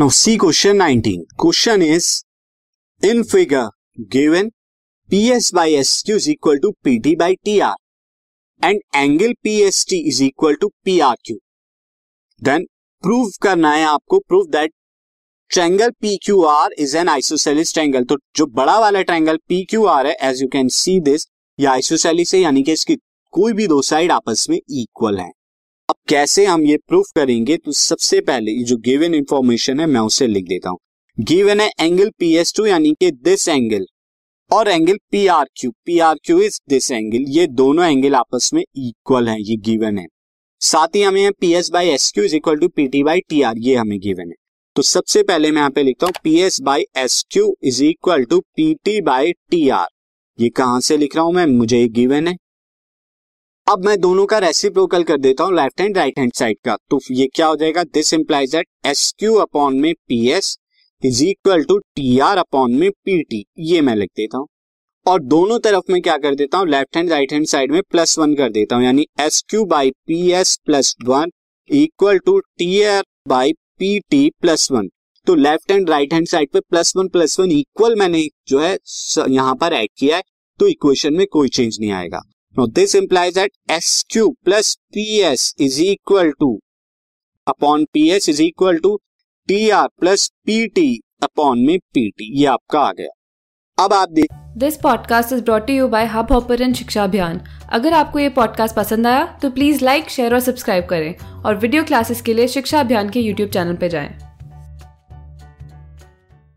Now see question 19. Question Q in figure given, PS by SQ is equal to PT by TR and angle PST is equal to PRQ. Then, prove करना है आपको prove that triangle P Q R is an isosceles triangle तो जो बड़ा वाला triangle P Q R है as you can see this ये isosceles है, यानी कि इसकी कोई भी दो साइड आपस में इक्वल है कैसे हम ये प्रूफ करेंगे तो सबसे पहले जो गिवन इंफॉर्मेशन है, मैं उसे लिख देता हूँ। गिवन है एंगल पी एस टू यानी कि दिस एंगल और angle P R Q P R Q is this angle ये दोनों एंगल आपस में इक्वल हैं, ये गिवन है। साथ ही हमें P S by S Q is equal to P T by T R ये हमें गिवन है। तो सबसे पहले मैं यहाँ पे लिखता हूँ P S by S Q is equal to P T by T R ये कहाँ से लिख रहा हूँ मैं? मुझे गिवन है। अब मैं दोनों का रेसिप्रोकल कर देता हूँ left hand right hand side का। तो ये क्या हो जाएगा? This implies that S Q upon में P S is equal to T R upon में पी टी ये मैं लिख देता हूँ। और दोनों तरफ़ में क्या कर देता हूँ? Left hand right hand side में प्लस वन कर देता हूँ। यानी S Q by P S plus one equal to T R by P T plus one तो left hand right hand side पे plus one plus one equal मैंने जो है यहाँ पर ऐड किया है। तो इक्वेशन में कोई चेंज नहीं आएगा। Now this implies that SQ plus PS is equal to upon PS is equal to TR plus PT upon में PT. ये आपका आ गया। अब आप देख this podcast is brought you by Hubhopper शिक्षा अभियान अगर आपको ये पॉडकास्ट पसंद आया तो प्लीज़ लाइक शेयर और सब्सक्राइब करें और वीडियो क्लासेस के लिए शिक्षा अभियान के यूट्यूब चैनल पर जाएँ।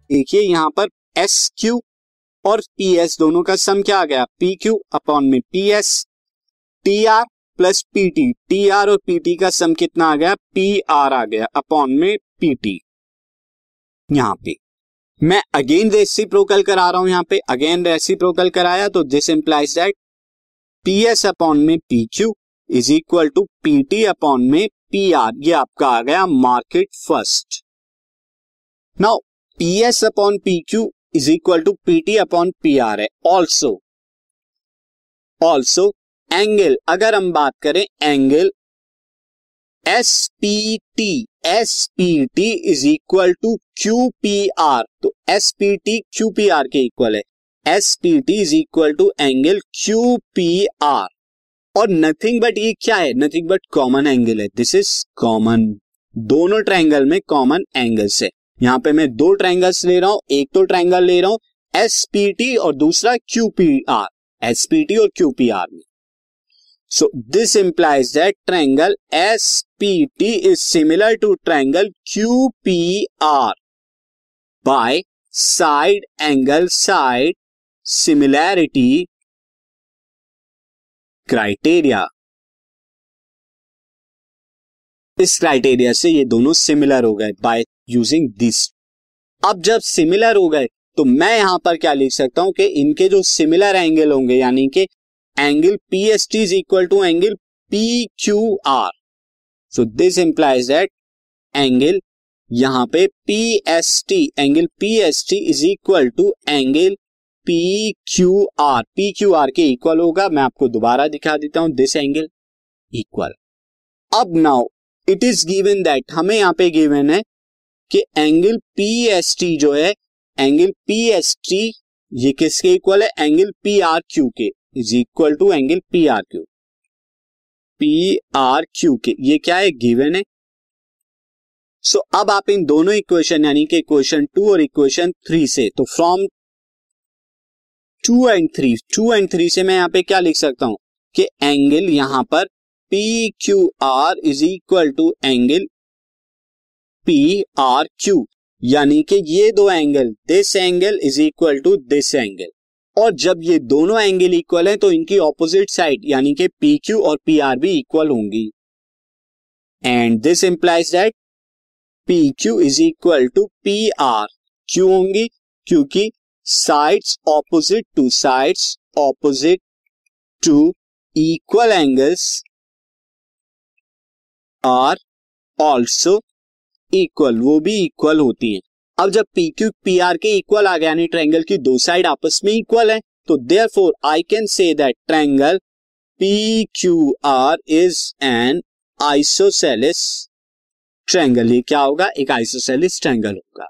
देखिए यहाँ पर एस क्यू और पी एस दोनों का सम क्या आ गया? पी क्यू अपॉन में P S T R plus P T R और पी टी का सम कितना आ गया? पी आर आ गया अपॉन में पी टी यहाँ पे। मैं अगेन रेसिप्रोकल करा रहा हूँ यहाँ पे। अगेन रेसिप्रोकल कराया तो this implies that P S upon में P Q is equal to P T upon में पी आर ये आपका आ गया marked first now P S upon P Q is equal to PT upon P R है. Also also angle अगर हम बात करें angle S P T S P T is equal to Q P R तो S P T Q P R के equal है. S P T is equal to angle Q P R और nothing but ये क्या है? Nothing but common angle है. This is common दोनों triangle में कॉमन एंगल्स है. यहाँ पे मैं दो ट्रायंगल्स ले रहा हूँ, एक तो ट्राइंगल ले रहा हूँ एसपीटी और दूसरा क्यूपीआर एसपीटी और क्यूपीआर में। So this implies that triangle SPT is similar to triangle QPR by side angle side similarity criteria इस क्राइटेरिया से ये दोनों सिमिलर हो गए बाय यूजिंग दिस अब जब सिमिलर हो गए तो मैं यहाँ पर क्या लिख सकता हूँ कि इनके जो सिमिलर एंगल होंगे, यानी कि angle P S T is equal to angle P Q R so this implies that angle यहाँ पे P S T angle P S T is equal to angle P Q R P Q R के equal होगा, मैं आपको दोबारा दिखा देता हूँ दिस एंगल इक्वल अब now it is given that हमें यहाँ पे गिवन है कि एंगल पी एस टी जो है एंगल पी एस टी ये किसके इक्वल है? एंगल पी आर क्यू के is equal to angle P R Q P R Q के ये क्या है? गिवन है। सो so, अब आप इन दोनों इक्वेशन यानी कि इक्वेशन टू और इक्वेशन थ्री से तो from two and three two and three से मैं यहाँ पे क्या लिख सकता हूँ? कि एंगल यहाँ पर P Q R is equal to angle P R Q यानी कि ये दो angle this angle is equal to this angle और जब ये दोनों एंगल इक्वल हैं तो इनकी ऑपोजिट साइड यानी कि पी क्यू और पी आर भी इक्वल होंगी. And this implies that P Q is equal to P R Q होंगी? क्योंकि sides opposite to sides opposite to equal angles are also equal वो भी इक्वल होती है। अब जब पी क्यू पी आर के इक्वल आ गया, यानी ट्रायंगल की दो साइड आपस में इक्वल है तो therefore I can say that triangle P Q R is an isosceles triangle ये क्या होगा? एक आइसोसेलिस ट्रायंगल होगा।